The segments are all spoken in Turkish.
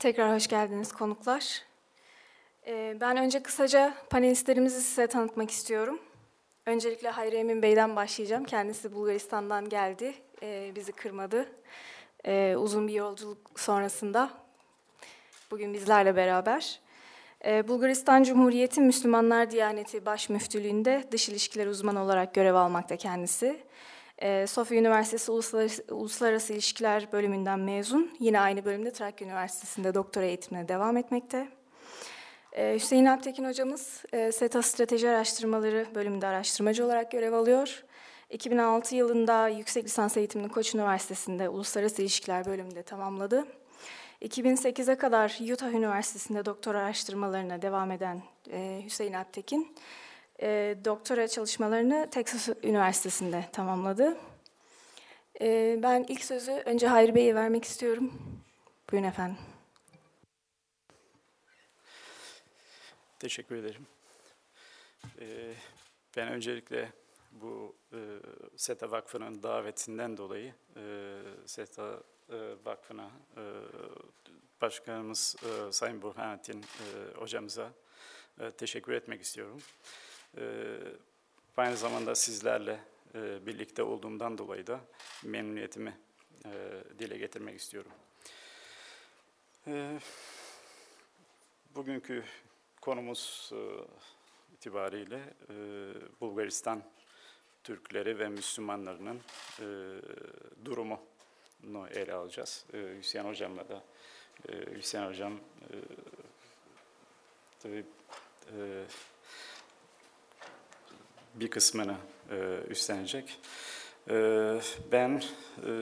Tekrar hoş geldiniz konuklar. Ee, ben önce kısaca panelistlerimizi size tanıtmak istiyorum. Öncelikle Hayri Emin Bey'den başlayacağım. Kendisi Bulgaristan'dan geldi, ee, bizi kırmadı. Ee, uzun bir yolculuk sonrasında bugün bizlerle beraber. Bulgaristan Cumhuriyeti Müslümanlar Diyaneti Baş Müftülüğü'nde dış ilişkiler uzmanı olarak görev almakta kendisi. E, Sofya Üniversitesi Uluslararası, Uluslararası İlişkiler bölümünden mezun. Yine aynı bölümde Trakya Üniversitesi'nde doktora eğitimine devam etmekte. E, Hüseyin Alptekin hocamız e, SETA Strateji Araştırmaları bölümünde araştırmacı olarak görev alıyor. 2006 yılında yüksek lisans eğitimini Koç Üniversitesi'nde Uluslararası İlişkiler bölümünde tamamladı. 2008'e kadar Utah Üniversitesi'nde doktora araştırmalarına devam eden e, Hüseyin Alptekin, e, doktora çalışmalarını Texas Üniversitesi'nde tamamladı. E, ben ilk sözü önce Hayri Bey'e vermek istiyorum. Buyurun efendim. Teşekkür ederim. Ee, ben öncelikle bu e, SETA Vakfı'nın davetinden dolayı e, SETA e, Vakfı'na e, Başkanımız e, Sayın Burhanettin e, hocamıza e, teşekkür etmek istiyorum. Ee, aynı zamanda sizlerle e, birlikte olduğumdan dolayı da memnuniyetimi e, dile getirmek istiyorum. Ee, bugünkü konumuz e, itibariyle Bulgaristan Türkleri ve Müslümanlarının durumunu ele alacağız. Hüseyin Hocam'la da Hüseyin Hocam tabii bir kısmını e, üstlenecek. E, ben e,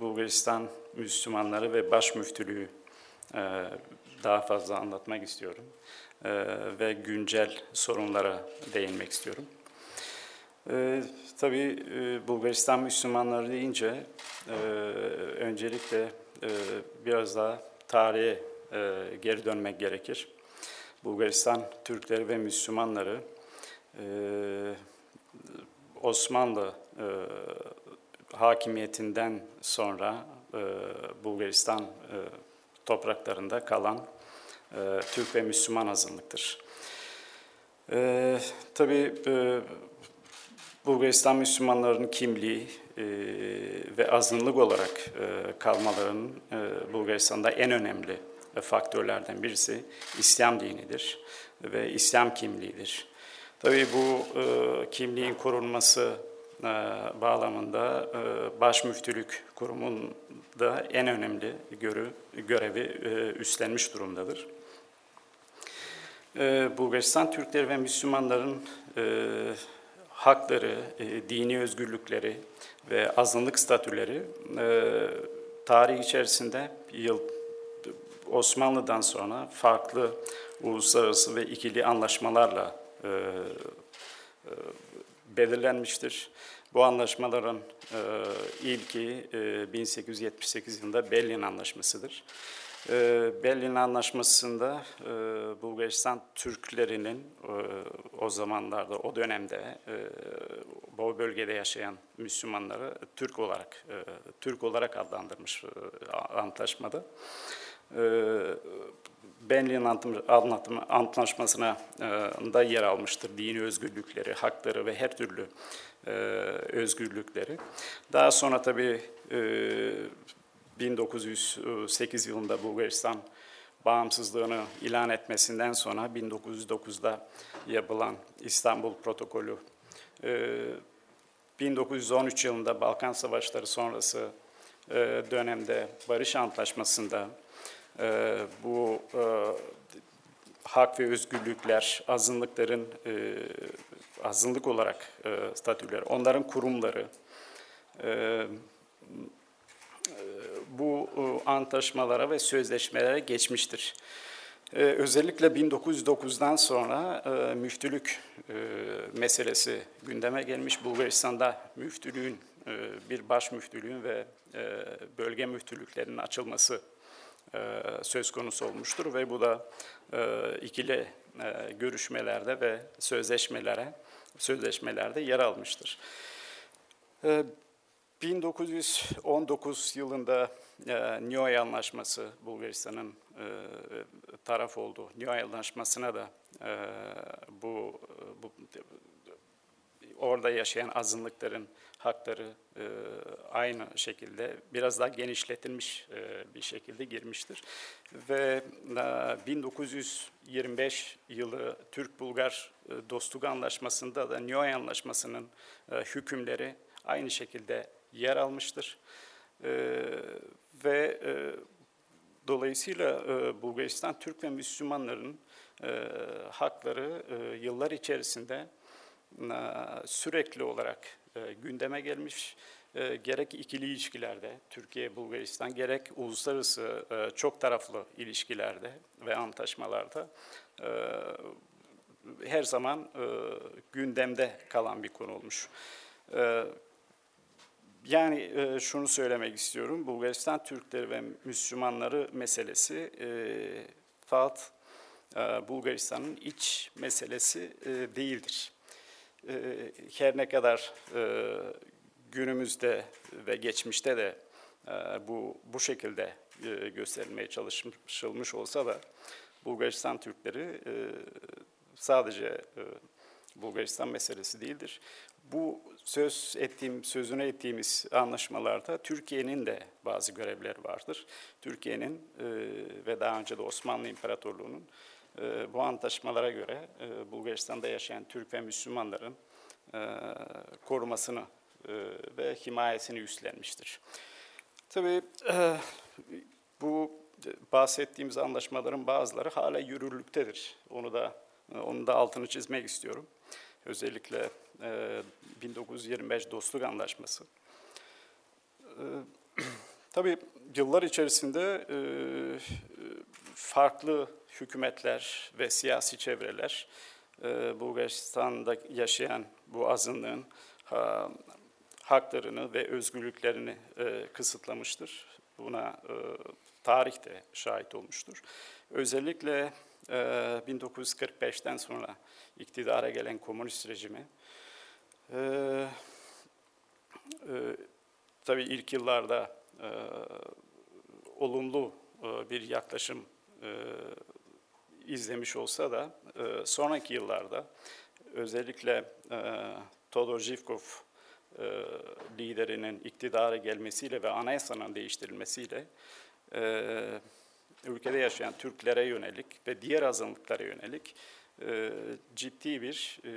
Bulgaristan Müslümanları ve Baş Müftülüğü e, daha fazla anlatmak istiyorum e, ve güncel sorunlara değinmek istiyorum. E, tabii e, Bulgaristan Müslümanları deyince e, öncelikle e, biraz daha tarihe e, geri dönmek gerekir. Bulgaristan Türkleri ve Müslümanları ee, Osmanlı e, hakimiyetinden sonra e, Bulgaristan e, topraklarında kalan Türk ve Müslüman azınlıktır. Tabii Bulgaristan Müslümanlarının kimliği ve azınlık olarak kalmalarının e, Bulgaristan'da en önemli faktörlerden birisi İslam dinidir ve İslam kimliğidir. Tabii bu e, kimliğin korunması e, bağlamında e, baş müftülük kurumunda en önemli görü, görevi e, üstlenmiş durumdadır. E, Bulgaristan Türkleri ve Müslümanların e, hakları, e, dini özgürlükleri ve azınlık statüleri e, tarih içerisinde yıl Osmanlı'dan sonra farklı uluslararası ve ikili anlaşmalarla e, e, belirlenmiştir. Bu anlaşmaların e, ilki e, 1878 yılında Berlin Anlaşması'dır. E, Berlin Anlaşması'nda e, Bulgaristan Türklerinin e, o zamanlarda, o dönemde e, bu bölgede yaşayan Müslümanları Türk olarak e, Türk olarak adlandırmış e, antlaşmada. E, Berlin Antlaşması'na e, da yer almıştır. Dini özgürlükleri, hakları ve her türlü e, özgürlükleri. Daha sonra tabii 1908 e, yılında Bulgaristan bağımsızlığını ilan etmesinden sonra 1909'da yapılan İstanbul Protokolü 1913 yılında Balkan Savaşları sonrası dönemde Barış Antlaşması'nda e, bu e, hak ve özgürlükler, azınlıkların e, azınlık olarak e, statüleri, onların kurumları, e, e bu e, antlaşmalara ve sözleşmelere geçmiştir. Ee, özellikle 1909'dan sonra e, müftülük e, meselesi gündeme gelmiş. Bulgaristan'da müftülüğün, e, bir baş müftülüğün ve e, bölge müftülüklerinin açılması e, söz konusu olmuştur ve bu da e, ikili e, görüşmelerde ve sözleşmelere sözleşmelerde yer almıştır. 1919 yılında e, Anlaşması Bulgaristan'ın taraf olduğu Nioy Anlaşması'na da bu, bu orada yaşayan azınlıkların hakları e, aynı şekilde biraz daha genişletilmiş e, bir şekilde girmiştir. Ve e, 1925 yılı Türk-Bulgar e, Dostluk Anlaşması'nda da Nioy Anlaşması'nın e, hükümleri aynı şekilde yer almıştır. E, ve e, dolayısıyla e, Bulgaristan Türk ve Müslümanların e, hakları e, yıllar içerisinde sürekli olarak e, gündeme gelmiş. E, gerek ikili ilişkilerde, Türkiye-Bulgaristan, gerek uluslararası e, çok taraflı ilişkilerde ve antlaşmalarda e, her zaman e, gündemde kalan bir konu olmuş. E, yani e, şunu söylemek istiyorum, Bulgaristan Türkleri ve Müslümanları meselesi e, e, Bulgaristan'ın iç meselesi e, değildir. E, her ne kadar e, günümüzde ve geçmişte de e, bu bu şekilde e, gösterilmeye çalışılmış olsa da Bulgaristan Türkleri sadece Bulgaristan meselesi değildir. Bu söz ettiğim, sözüne ettiğimiz anlaşmalarda Türkiye'nin de bazı görevleri vardır. Türkiye'nin ve daha önce de Osmanlı İmparatorluğu'nun bu antlaşmalara göre e, Bulgaristan'da yaşayan Türk ve Müslümanların e, korumasını e, ve himayesini üstlenmiştir. Tabii bu bahsettiğimiz anlaşmaların bazıları hala yürürlüktedir. Onu da onu da altını çizmek istiyorum. Özellikle 1925 Dostluk Anlaşması. Tabii yıllar içerisinde farklı hükümetler ve siyasi çevreler Bulgaristan'da yaşayan bu azınlığın haklarını ve özgürlüklerini kısıtlamıştır. Buna tarih de şahit olmuştur. Özellikle 1945'ten sonra iktidara gelen komünist rejimi e, e, tabii ilk yıllarda e, olumlu e, bir yaklaşım e, izlemiş olsa da e, sonraki yıllarda özellikle e, Todor Zhivkov e, liderinin iktidara gelmesiyle ve anayasanın değiştirilmesiyle e, ülkede yaşayan Türklere yönelik ve diğer azınlıklara yönelik e, ciddi bir e,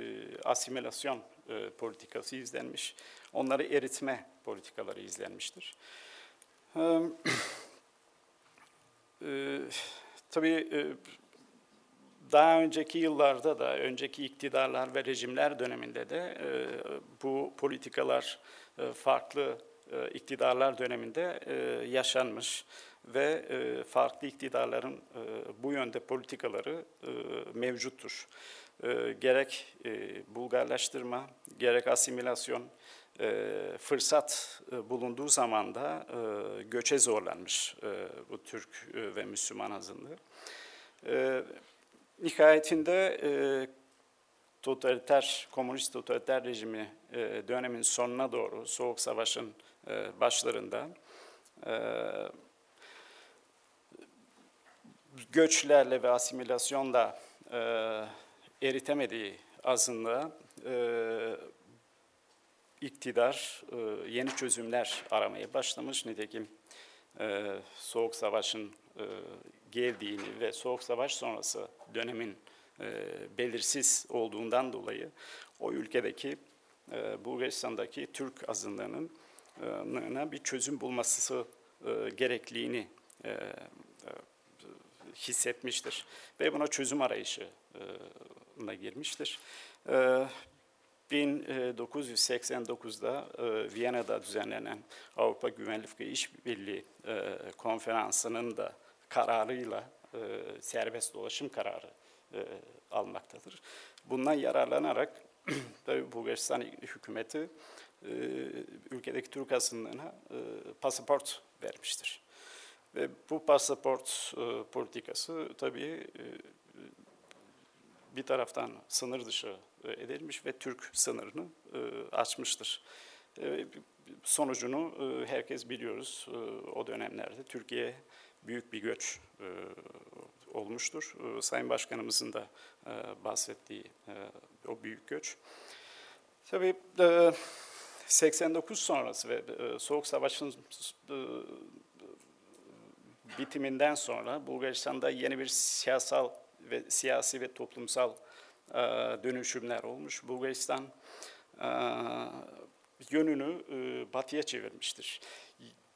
asimilasyon e, politikası izlenmiş. Onları eritme politikaları izlenmiştir. E, e, tabii e, daha önceki yıllarda da, önceki iktidarlar ve rejimler döneminde de e, bu politikalar e, farklı iktidarlar döneminde yaşanmış ve farklı iktidarların bu yönde politikaları mevcuttur. Gerek Bulgarlaştırma, gerek asimilasyon, fırsat e, bulunduğu zaman da e, göçe zorlanmış e, bu Türk e, ve Müslüman azınlığı. E, nihayetinde e, totaliter, komünist totaliter rejimi e, dönemin sonuna doğru, Soğuk Savaş'ın e, başlarında e, göçlerle ve asimilasyonla e, eritemediği azınlığa e, iktidar e, yeni çözümler aramaya başlamış. Nitekim e, Soğuk Savaş'ın e, geldiğini ve Soğuk Savaş sonrası dönemin e, belirsiz olduğundan dolayı o ülkedeki Bulgaristan'daki Türk azınlığının bir çözüm bulması e, gerekliliğini hissetmiştir ve buna çözüm arayışına girmiştir. E, 1989'da e, Viyana'da düzenlenen Avrupa Güvenlik ve İşbirliği e, konferansının da kararıyla e, serbest dolaşım kararı e, almaktadır. Bundan yararlanarak tabii Bulgaristan hükümeti e, ülkedeki Türk azınlığına e, pasaport vermiştir. Ve bu pasaport e, politikası tabii e, bir taraftan sınır dışı e, edilmiş ve Türk sınırını e, açmıştır. E, sonucunu herkes biliyoruz. O dönemlerde Türkiye büyük bir göç olmuştur. Sayın Başkanımızın da bahsettiği o büyük göç. Tabii e, 89 sonrası ve Soğuk Savaş'ın bitiminden sonra Bulgaristan'da yeni bir siyasal ve siyasi ve toplumsal e, dönüşümler olmuş. Bulgaristan e, yönünü e, batıya çevirmiştir.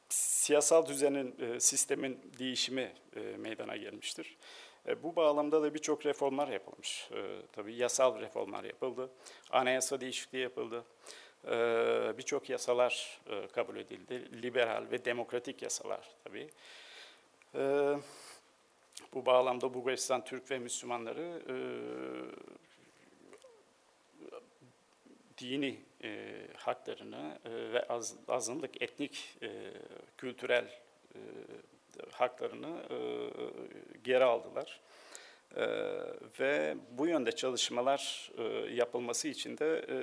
Siyasal düzenin, e, sistemin değişimi e, meydana gelmiştir. E, bu bağlamda da birçok reformlar yapılmış. E, tabii yasal reformlar yapıldı, anayasa değişikliği yapıldı. E, birçok yasalar e, kabul edildi, liberal ve demokratik yasalar tabii. Bu bağlamda Bulgaristan Türk ve Müslümanları e, dini e, haklarını e, ve az, azınlık etnik, e, kültürel e, haklarını e, geri aldılar. E, ve bu yönde çalışmalar e, yapılması için de e,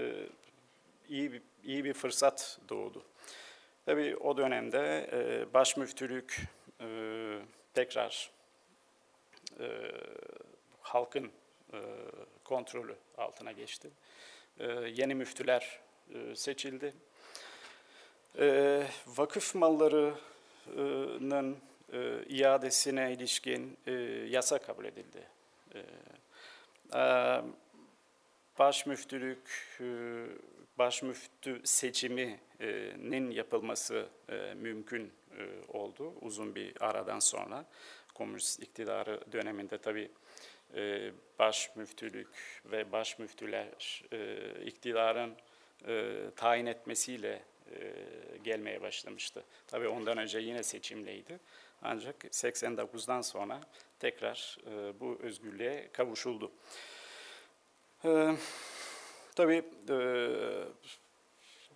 iyi, iyi bir fırsat doğdu. Tabii o dönemde e, başmüftülük e, tekrar e, halkın e, kontrolü altına geçti. E, yeni müftüler e, seçildi. E, vakıf mallarının e, iadesine ilişkin e, yasa kabul edildi. E, e, başmüftülük, e, başmüftü seçiminin yapılması e, mümkün e, oldu uzun bir aradan sonra. Komünist iktidarı döneminde tabii e, baş müftülük ve baş müftüler e, iktidarın e, tayin etmesiyle e, gelmeye başlamıştı. Tabii ondan önce yine seçimleydi. Ancak 89'dan sonra tekrar e, bu özgürlüğe kavuşuldu. E, tabii e,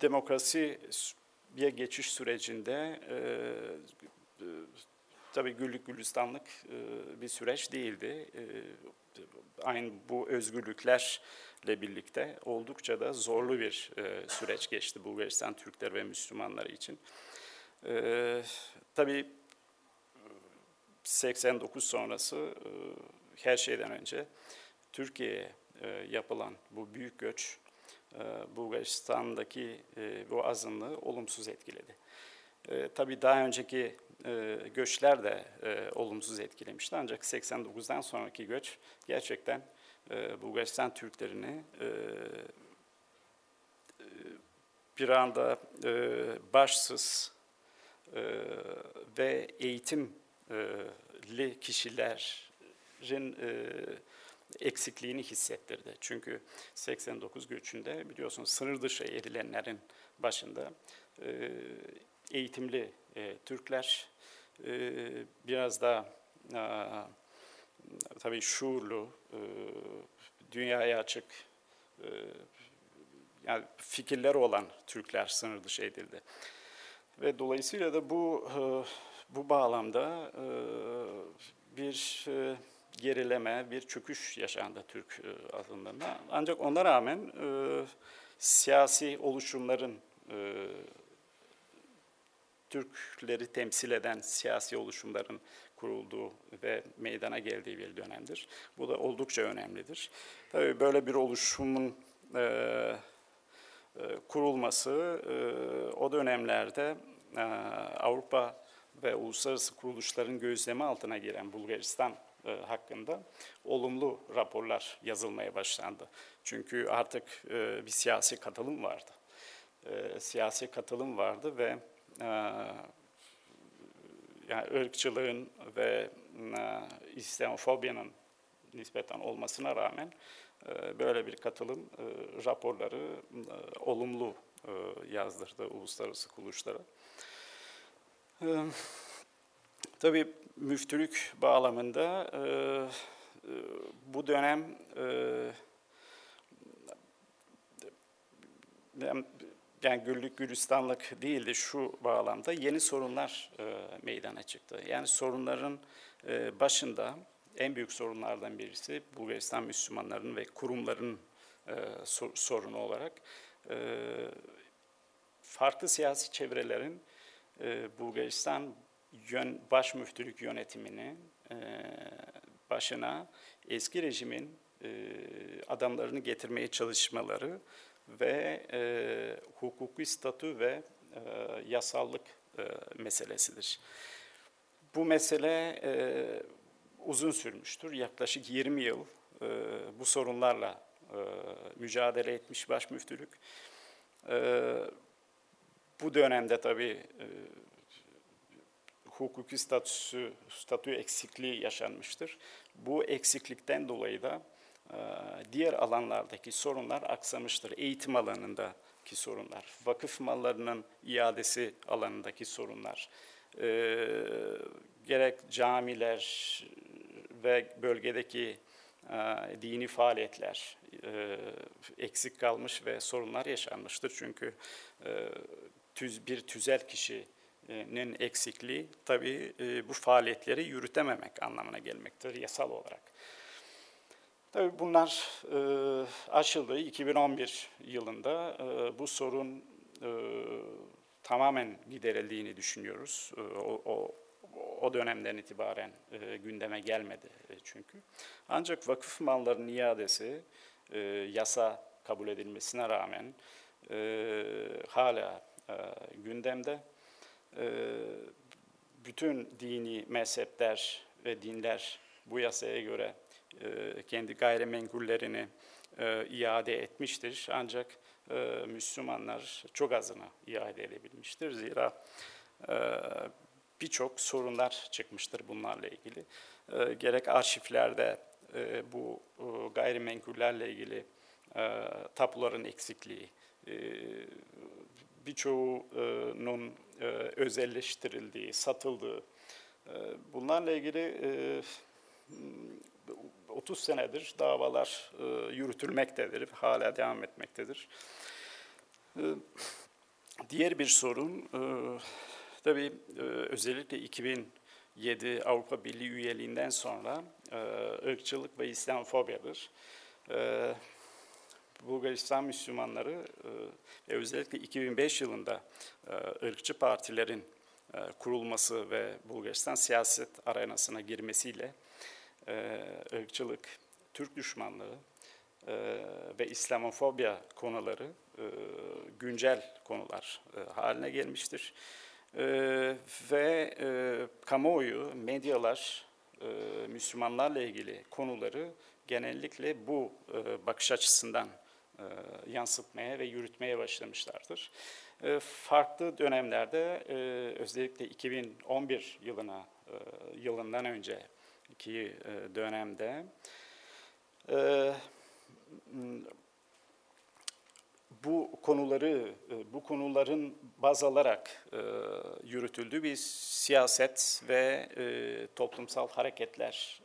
demokrasiye geçiş sürecinde e, tabii güllük gülistanlık e, bir süreç değildi. E, aynı bu özgürlüklerle birlikte oldukça da zorlu bir e, süreç geçti Bulgaristan Türkler ve Müslümanlar için. Tabii 89 sonrası her şeyden önce Türkiye'ye yapılan bu büyük göç Bulgaristan'daki bu azınlığı olumsuz etkiledi. Tabii daha önceki e, göçler de e, olumsuz etkilemişti ancak 89'dan sonraki göç gerçekten e, Bulgaristan Türklerini bir anda başsız ve eğitimli kişilerin eksikliğini hissettirdi. Çünkü 89 göçünde biliyorsunuz sınır dışı edilenlerin başında eğitimli Türkler, e, biraz da e, tabii şuurlu, e, dünyaya açık, e, yani fikirleri olan Türkler sınır dışı edildi. Ve dolayısıyla da bu e, bu bağlamda bir gerileme, bir çöküş yaşandı Türk e, azınlığında. Ancak ona rağmen siyasi oluşumların Türkleri temsil eden siyasi oluşumların kurulduğu ve meydana geldiği bir dönemdir. Bu da oldukça önemlidir. Tabii böyle bir oluşumun e, e, kurulması e, o dönemlerde e, Avrupa ve uluslararası kuruluşların gözlemi altına giren Bulgaristan e, hakkında olumlu raporlar yazılmaya başlandı. Çünkü artık e, bir siyasi katılım vardı. E, siyasi katılım vardı ve yani ırkçılığın ve e, İslamofobyanın nispeten olmasına rağmen e, böyle bir katılım e, raporları olumlu yazdırdı uluslararası kuruluşlara. E, tabii müftülük bağlamında bu dönem e, yani güllük gülistanlık değildi şu bağlamda yeni sorunlar e, meydana çıktı. Yani sorunların e, başında en büyük sorunlardan birisi Bulgaristan Müslümanların ve kurumların e, sor, sorunu olarak e, farklı siyasi çevrelerin e, Bulgaristan yön, baş müftülük yönetimini e, başına eski rejimin e, adamlarını getirmeye çalışmaları ve e, hukuki statü ve e, yasallık e, meselesidir. Bu mesele e, uzun sürmüştür. Yaklaşık 20 yıl e, bu sorunlarla e, mücadele etmiş baş müftülük. E, bu dönemde tabii e, hukuki statüsü, statü eksikliği yaşanmıştır. Bu eksiklikten dolayı da diğer alanlardaki sorunlar aksamıştır. Eğitim alanındaki sorunlar, vakıf mallarının iadesi alanındaki sorunlar, e, gerek camiler ve bölgedeki e, dini faaliyetler e, eksik kalmış ve sorunlar yaşanmıştır. Çünkü e, bir tüzel kişinin eksikliği tabii e, bu faaliyetleri yürütememek anlamına gelmektir yasal olarak. Tabii bunlar e, aşıldı. 2011 yılında e, bu sorun e, tamamen giderildiğini düşünüyoruz. E, o, o, o dönemden itibaren e, gündeme gelmedi e, çünkü. Ancak vakıf mallarının iadesi e, yasa kabul edilmesine rağmen e, hala e, gündemde. E, bütün dini mezhepler ve dinler bu yasaya göre kendi gayrimenkullerini e, iade etmiştir. Ancak e, Müslümanlar çok azını iade edebilmiştir. Zira e, birçok sorunlar çıkmıştır bunlarla ilgili. E, gerek arşivlerde e, bu e, gayrimenkullerle ilgili e, tapuların eksikliği, e, birçoğunun e, özelleştirildiği, satıldığı, e, bunlarla ilgili e, 30 senedir davalar e, yürütülmektedir, hala devam etmektedir. E, diğer bir sorun, e, tabii e, özellikle 2007 Avrupa Birliği üyeliğinden sonra ırkçılık ve İslamofobyadır. E, Bulgaristan Müslümanları e, özellikle 2005 yılında ırkçı partilerin kurulması ve Bulgaristan siyaset arenasına girmesiyle ırkçılık, Türk düşmanlığı ve İslamofobya konuları güncel konular haline gelmiştir. Ve kamuoyu, medyalar Müslümanlarla ilgili konuları genellikle bu bakış açısından e, yansıtmaya ve yürütmeye başlamışlardır. E, farklı dönemlerde e, özellikle 2011 yılına yılından önceki dönemde bu konuları, bu konuların baz alarak yürütüldüğü bir siyaset ve toplumsal hareketler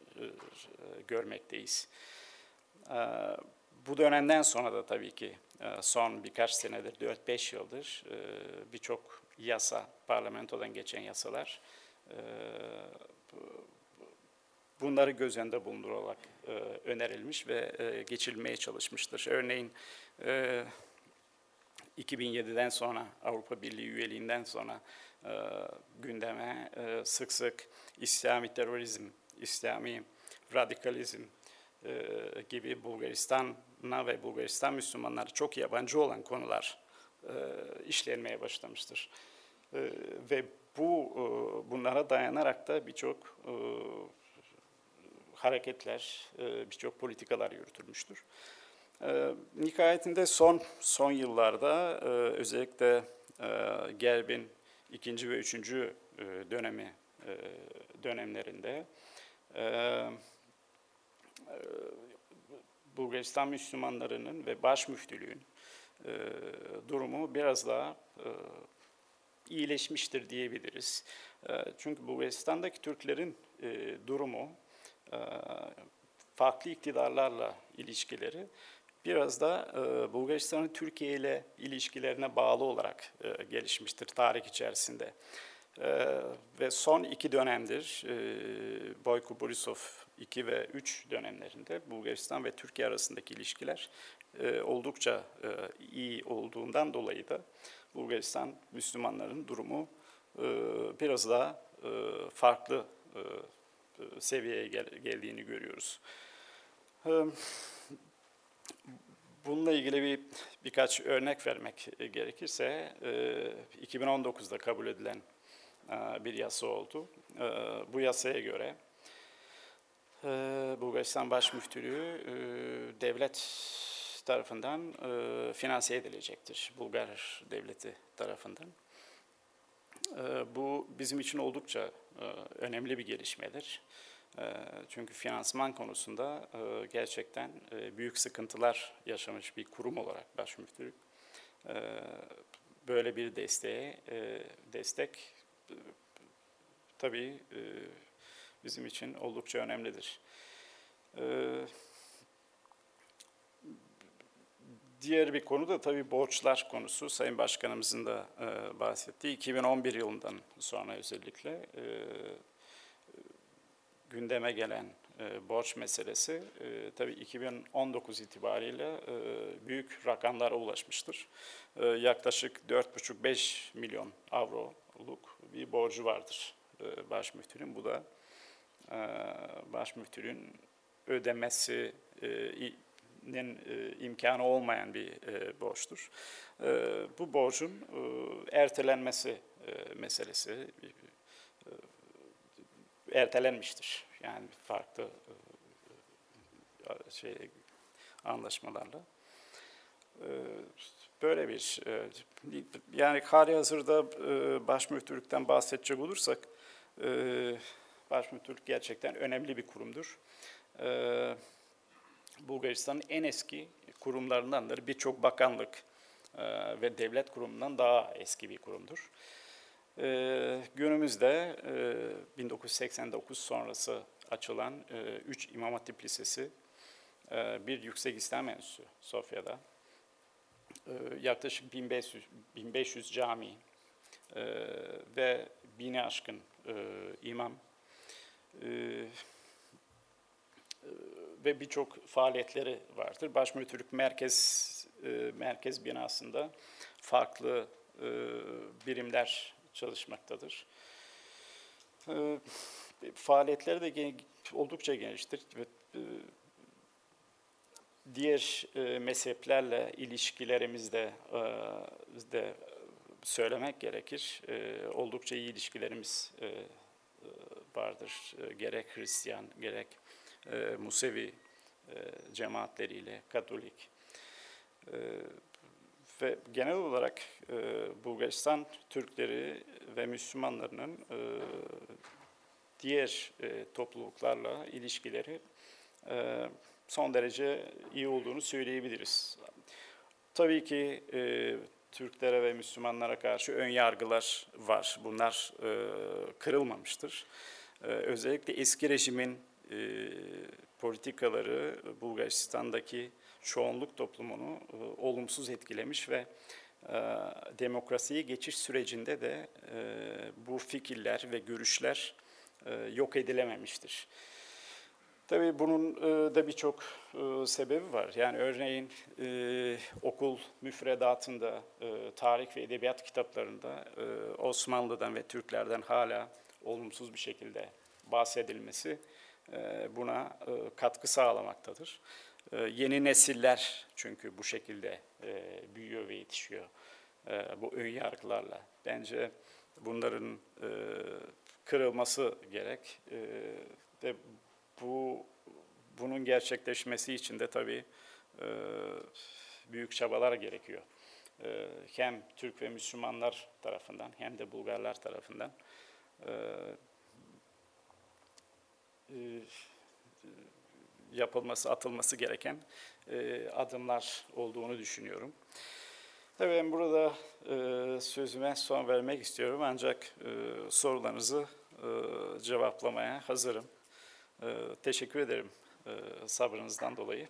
görmekteyiz. Bu dönemden sonra da tabii ki e, son birkaç senedir, 4-5 yıldır e, birçok yasa, parlamentodan geçen yasalar e, bunları göz önünde bulundurarak önerilmiş ve geçilmeye çalışmıştır. Örneğin 2007'den sonra Avrupa Birliği üyeliğinden sonra gündeme sık sık İslami terörizm, İslami radikalizm gibi Bulgaristan ve Bulgaristan Müslümanları çok yabancı olan konular e, işlenmeye başlamıştır. E, ve bu e, bunlara dayanarak da birçok e, hareketler, e, birçok politikalar yürütülmüştür. E, nihayetinde son son yıllarda e, özellikle e, Gerb'in ikinci ve üçüncü e, dönemi dönemlerinde Bulgaristan Müslümanlarının ve baş müftülüğün durumu biraz daha iyileşmiştir diyebiliriz. Çünkü Bulgaristan'daki Türklerin durumu, farklı iktidarlarla ilişkileri biraz da e, Bulgaristan'ın Türkiye ile ilişkilerine bağlı olarak e, gelişmiştir tarih içerisinde. E, ve son iki dönemdir e, Boyko Borisov 2 ve 3 dönemlerinde Bulgaristan ve Türkiye arasındaki ilişkiler e, oldukça e, iyi olduğundan dolayı da Bulgaristan Müslümanların durumu e, biraz daha e, farklı e, seviyeye gel, geldiğini görüyoruz. E, bununla ilgili bir birkaç örnek vermek gerekirse, e, 2019'da kabul edilen e, bir yasa oldu. E, bu yasaya göre e, Bulgaristan Baş Müftülüğü e, devlet tarafından e, finanse edilecektir. Bulgar devleti tarafından. E, bu bizim için oldukça e, önemli bir gelişmedir. E, çünkü finansman konusunda e, gerçekten e, büyük sıkıntılar yaşamış bir kurum olarak başmüftülük e, böyle bir desteğe e, destek e, tabii e, bizim için oldukça önemlidir. E, Diğer bir konu da tabii borçlar konusu. Sayın Başkanımızın da e, bahsettiği 2011 yılından sonra özellikle e, gündeme gelen e, borç meselesi e, tabii 2019 itibariyle e, büyük rakamlara ulaşmıştır. E, yaklaşık 4,5-5 milyon avroluk bir borcu vardır e, başmüftülüğün. Bu da e, başmüftülüğün ödemesi e, nin e, imkanı olmayan bir e, borçtur. E, bu borcun e, ertelenmesi meselesi e, ertelenmiştir. Yani farklı şey anlaşmalarla. Böyle bir yani hali hazırda başmüftülükten bahsedecek olursak e, başmüftülük gerçekten önemli bir kurumdur. E, Bulgaristan'ın en eski kurumlarındandır. Birçok bakanlık e, ve devlet kurumundan daha eski bir kurumdur. E, günümüzde e, 1989 sonrası açılan 3 e, İmam Hatip Lisesi, e, bir Yüksek İslam Enstitüsü Sofya'da, e, yaklaşık 1500, 1500 cami e, ve bine aşkın e, imam, e, ve birçok faaliyetleri vardır. Başmüftülük merkez e, merkez binasında farklı e, birimler çalışmaktadır. E, faaliyetleri de gen, oldukça geniştir ve e, diğer e, mezheplerle ilişkilerimizde e, de söylemek gerekir. E, oldukça iyi ilişkilerimiz e, e vardır. E, gerek Hristiyan, gerek e, Musevi e, cemaatleriyle, Katolik. E, ve genel olarak e, Bulgaristan Türkleri ve Müslümanlarının e, diğer e, topluluklarla ilişkileri e, son derece iyi olduğunu söyleyebiliriz. Tabii ki e, Türklere ve Müslümanlara karşı ön yargılar var. Bunlar e, kırılmamıştır. E, özellikle eski rejimin e, politikaları Bulgaristan'daki çoğunluk toplumunu e, olumsuz etkilemiş ve e, demokrasiye geçiş sürecinde de e, bu fikirler ve görüşler e, yok edilememiştir. Tabii bunun e, da birçok e, sebebi var. Yani örneğin e, okul müfredatında, tarih ve edebiyat kitaplarında Osmanlı'dan ve Türklerden hala olumsuz bir şekilde bahsedilmesi buna e, katkı sağlamaktadır. E, yeni nesiller çünkü bu şekilde büyüyor ve yetişiyor bu ön yargılarla. Bence bunların kırılması gerek ve bu bunun gerçekleşmesi için de tabii büyük çabalar gerekiyor. Hem Türk ve Müslümanlar tarafından hem de Bulgarlar tarafından e, yapılması, atılması gereken e, adımlar olduğunu düşünüyorum. Tabii ben burada e, sözüme son vermek istiyorum ancak sorularınızı cevaplamaya hazırım. Teşekkür ederim sabrınızdan dolayı.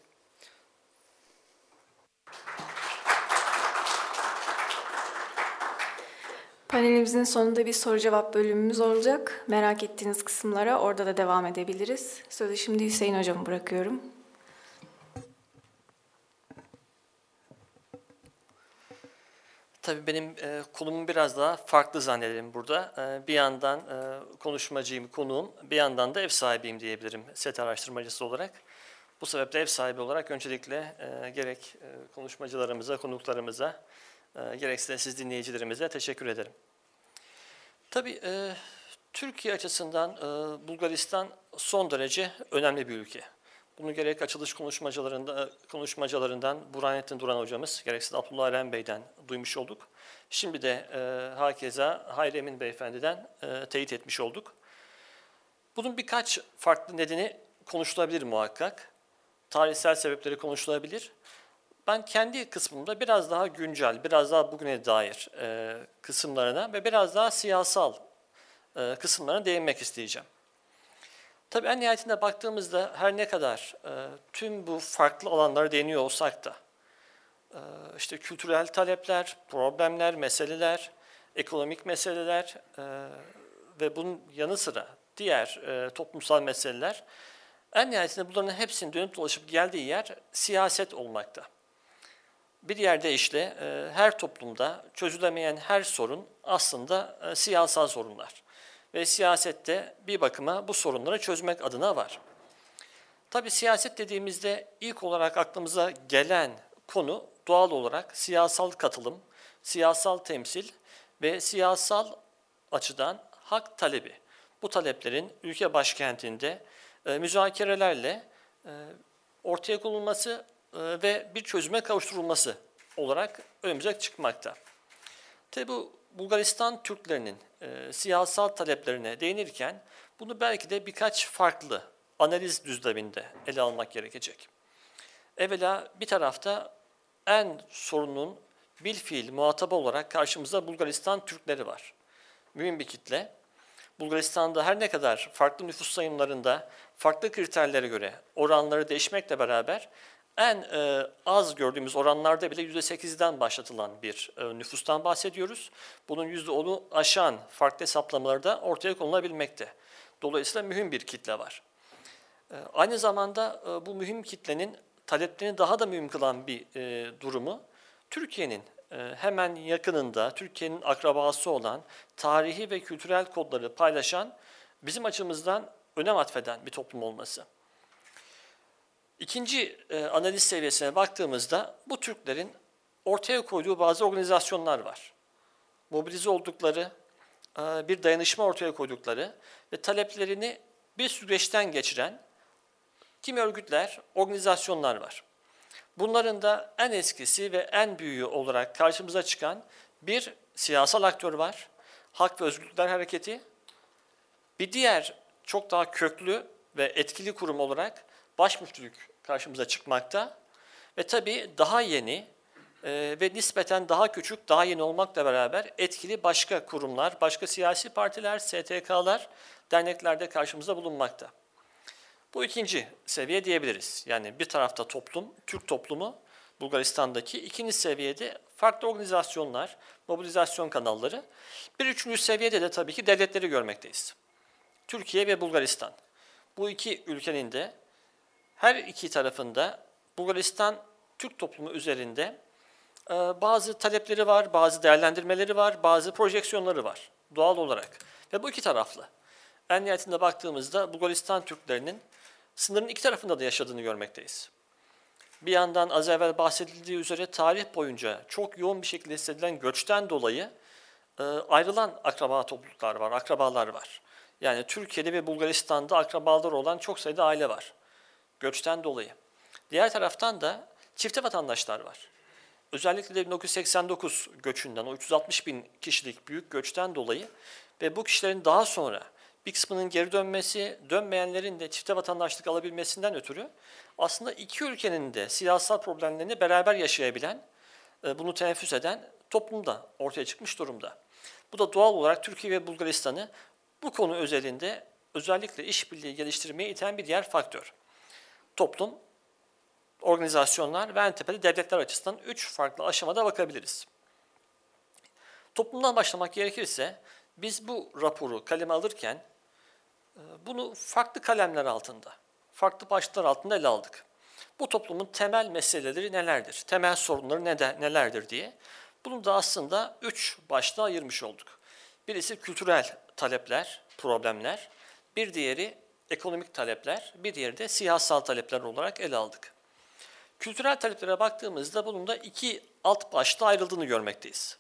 Panelimizin sonunda bir soru cevap bölümümüz olacak. Merak ettiğiniz kısımlara orada da devam edebiliriz. Sözü şimdi Hüseyin Hocam bırakıyorum. Tabii benim e, konumum biraz daha farklı zannederim burada. E, bir yandan e, konuşmacıyım, konuğum, bir yandan da ev sahibiyim diyebilirim set araştırmacısı olarak. Bu sebeple ev sahibi olarak öncelikle e, gerek e, konuşmacılarımıza, konuklarımıza, e, gerekse de siz dinleyicilerimize teşekkür ederim. Tabii e, Türkiye açısından e, Bulgaristan son derece önemli bir ülke. Bunu gerek açılış konuşmacılarında, konuşmacılarından Burhanettin Duran hocamız, gerekse Abdullah Eren Bey'den duymuş olduk. Şimdi de e, hakeza Hayri Emin Beyefendi'den e, teyit etmiş olduk. Bunun birkaç farklı nedeni konuşulabilir muhakkak. Tarihsel sebepleri konuşulabilir. Ben kendi kısmımda biraz daha güncel, biraz daha bugüne dair e, kısımlarına ve biraz daha siyasal e, kısımlarına değinmek isteyeceğim. Tabii en nihayetinde baktığımızda her ne kadar e, tüm bu farklı alanlara değiniyor olsak da e, işte kültürel talepler, problemler, meseleler, ekonomik meseleler e, ve bunun yanı sıra diğer e, toplumsal meseleler en nihayetinde bunların hepsinin dönüp dolaşıp geldiği yer siyaset olmakta. Bir yerde işte e, her toplumda çözülemeyen her sorun aslında e, siyasal sorunlar ve siyasette bir bakıma bu sorunları çözmek adına var. Tabi siyaset dediğimizde ilk olarak aklımıza gelen konu doğal olarak siyasal katılım, siyasal temsil ve siyasal açıdan hak talebi. Bu taleplerin ülke başkentinde e, müzakerelerle e, ortaya konulması ve bir çözüme kavuşturulması olarak önümüze çıkmakta. Tabi bu Bulgaristan Türklerinin e, siyasal taleplerine değinirken bunu belki de birkaç farklı analiz düzleminde ele almak gerekecek. Evvela bir tarafta en sorunun bil fiil muhatabı olarak karşımızda Bulgaristan Türkleri var. Mühim bir kitle. Bulgaristan'da her ne kadar farklı nüfus sayımlarında farklı kriterlere göre oranları değişmekle beraber en e, az gördüğümüz oranlarda bile %8'den başlatılan bir e, nüfustan bahsediyoruz. Bunun %10'u aşan farklı hesaplamaları da ortaya konulabilmekte. Dolayısıyla mühim bir kitle var. E, aynı zamanda e, bu mühim kitlenin taleplerini daha da mühim kılan bir e, durumu Türkiye'nin e, hemen yakınında, Türkiye'nin akrabası olan tarihi ve kültürel kodları paylaşan, bizim açımızdan önem atfeden bir toplum olması. İkinci e, analiz seviyesine baktığımızda bu Türklerin ortaya koyduğu bazı organizasyonlar var. Mobilize oldukları, e, bir dayanışma ortaya koydukları ve taleplerini bir süreçten geçiren kimi örgütler, organizasyonlar var. Bunların da en eskisi ve en büyüğü olarak karşımıza çıkan bir siyasal aktör var. Hak ve Özgürlükler Hareketi. Bir diğer çok daha köklü ve etkili kurum olarak başmüftülük karşımıza çıkmakta. Ve tabii daha yeni e, ve nispeten daha küçük, daha yeni olmakla beraber etkili başka kurumlar, başka siyasi partiler, STK'lar, derneklerde karşımıza bulunmakta. Bu ikinci seviye diyebiliriz. Yani bir tarafta toplum, Türk toplumu, Bulgaristan'daki ikinci seviyede farklı organizasyonlar, mobilizasyon kanalları. Bir üçüncü seviyede de tabii ki devletleri görmekteyiz. Türkiye ve Bulgaristan. Bu iki ülkenin de her iki tarafında Bulgaristan Türk toplumu üzerinde e, bazı talepleri var, bazı değerlendirmeleri var, bazı projeksiyonları var doğal olarak. Ve bu iki taraflı. En nihayetinde baktığımızda Bulgaristan Türklerinin sınırın iki tarafında da yaşadığını görmekteyiz. Bir yandan az evvel bahsedildiği üzere tarih boyunca çok yoğun bir şekilde hissedilen göçten dolayı e, ayrılan akraba topluluklar var, akrabalar var. Yani Türkiye'de ve Bulgaristan'da akrabalar olan çok sayıda aile var göçten dolayı. Diğer taraftan da çifte vatandaşlar var. Özellikle de 1989 göçünden, o 360 bin kişilik büyük göçten dolayı ve bu kişilerin daha sonra bir kısmının geri dönmesi, dönmeyenlerin de çifte vatandaşlık alabilmesinden ötürü aslında iki ülkenin de siyasal problemlerini beraber yaşayabilen, e, bunu teneffüs eden toplumda ortaya çıkmış durumda. Bu da doğal olarak Türkiye ve Bulgaristan'ı bu konu özelinde özellikle işbirliği geliştirmeye iten bir diğer faktör toplum, organizasyonlar ve en tepede devletler açısından üç farklı aşamada bakabiliriz. Toplumdan başlamak gerekirse biz bu raporu kaleme alırken e, bunu farklı kalemler altında, farklı başlıklar altında ele aldık. Bu toplumun temel meseleleri nelerdir, temel sorunları nelerdir diye Bunu da aslında üç başta ayırmış olduk. Birisi kültürel talepler, problemler. Bir diğeri ekonomik talepler, bir diğeri de siyasal talepler olarak ele aldık. Kültürel taleplere baktığımızda bunun da iki alt başta ayrıldığını görmekteyiz.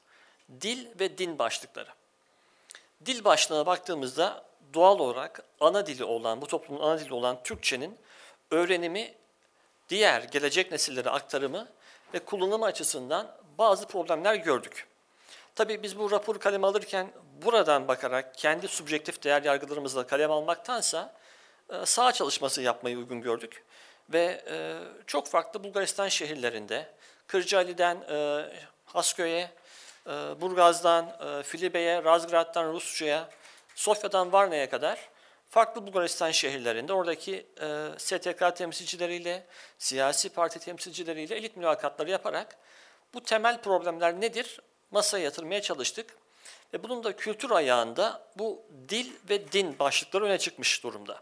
Dil ve din başlıkları. Dil başlığına baktığımızda doğal olarak ana dili olan, bu toplumun ana dili olan Türkçenin öğrenimi, diğer gelecek nesillere aktarımı ve kullanımı açısından bazı problemler gördük. Tabii biz bu raporu kaleme alırken buradan bakarak kendi subjektif değer yargılarımızla kalem almaktansa e, sağ çalışması yapmayı uygun gördük. Ve e, çok farklı Bulgaristan şehirlerinde, Kırcaali'den e, Hasköy'e, Burgaz'dan Filibe'ye, Razgrad'dan Rusça'ya, Sofya'dan Varna'ya kadar farklı Bulgaristan şehirlerinde oradaki STK temsilcileriyle, siyasi parti temsilcileriyle elit mülakatları yaparak bu temel problemler nedir masaya yatırmaya çalıştık. Ve bunun da kültür ayağında bu dil ve din başlıkları öne çıkmış durumda.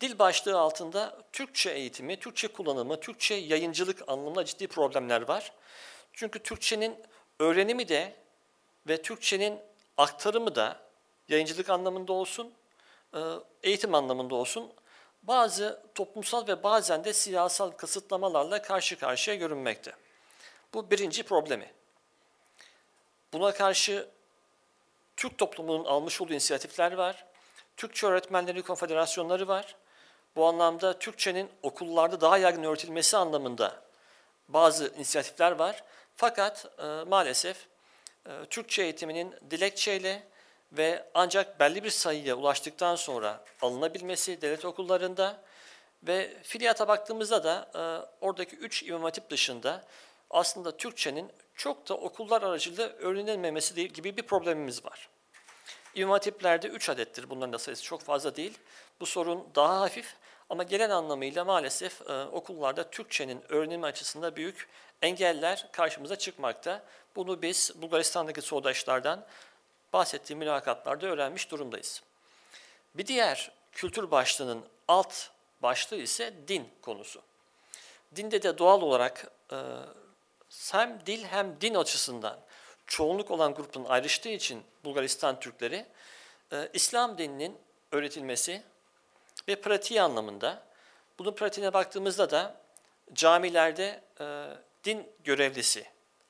Dil başlığı altında Türkçe eğitimi, Türkçe kullanımı, Türkçe yayıncılık anlamında ciddi problemler var. Çünkü Türkçenin öğrenimi de ve Türkçenin aktarımı da yayıncılık anlamında olsun, e, eğitim anlamında olsun bazı toplumsal ve bazen de siyasal kısıtlamalarla karşı karşıya görünmekte. Bu birinci problemi. Buna karşı Türk toplumunun almış olduğu inisiyatifler var. Türkçe Öğretmenleri Konfederasyonları var. Bu anlamda Türkçenin okullarda daha yaygın öğretilmesi anlamında bazı inisiyatifler var. Fakat e, maalesef e, Türkçe eğitiminin dilekçeyle ve ancak belli bir sayıya ulaştıktan sonra alınabilmesi devlet okullarında ve fiiliyata baktığımızda da e, oradaki üç imam hatip dışında aslında Türkçenin çok da okullar aracılığıyla öğrenilmemesi gibi bir problemimiz var. İmam hatiplerde 3 adettir. Bunların da sayısı çok fazla değil. Bu sorun daha hafif ama gelen anlamıyla maalesef e, okullarda Türkçenin öğrenimi açısında büyük engeller karşımıza çıkmakta. Bunu biz Bulgaristan'daki soğudaşlardan bahsettiğim mülakatlarda öğrenmiş durumdayız. Bir diğer kültür başlığının alt başlığı ise din konusu. Dinde de doğal olarak e, hem dil hem din açısından çoğunluk olan grupun ayrıştığı için Bulgaristan Türkleri e, İslam dininin öğretilmesi ve pratiği anlamında bunun pratiğine baktığımızda da camilerde e, din görevlisi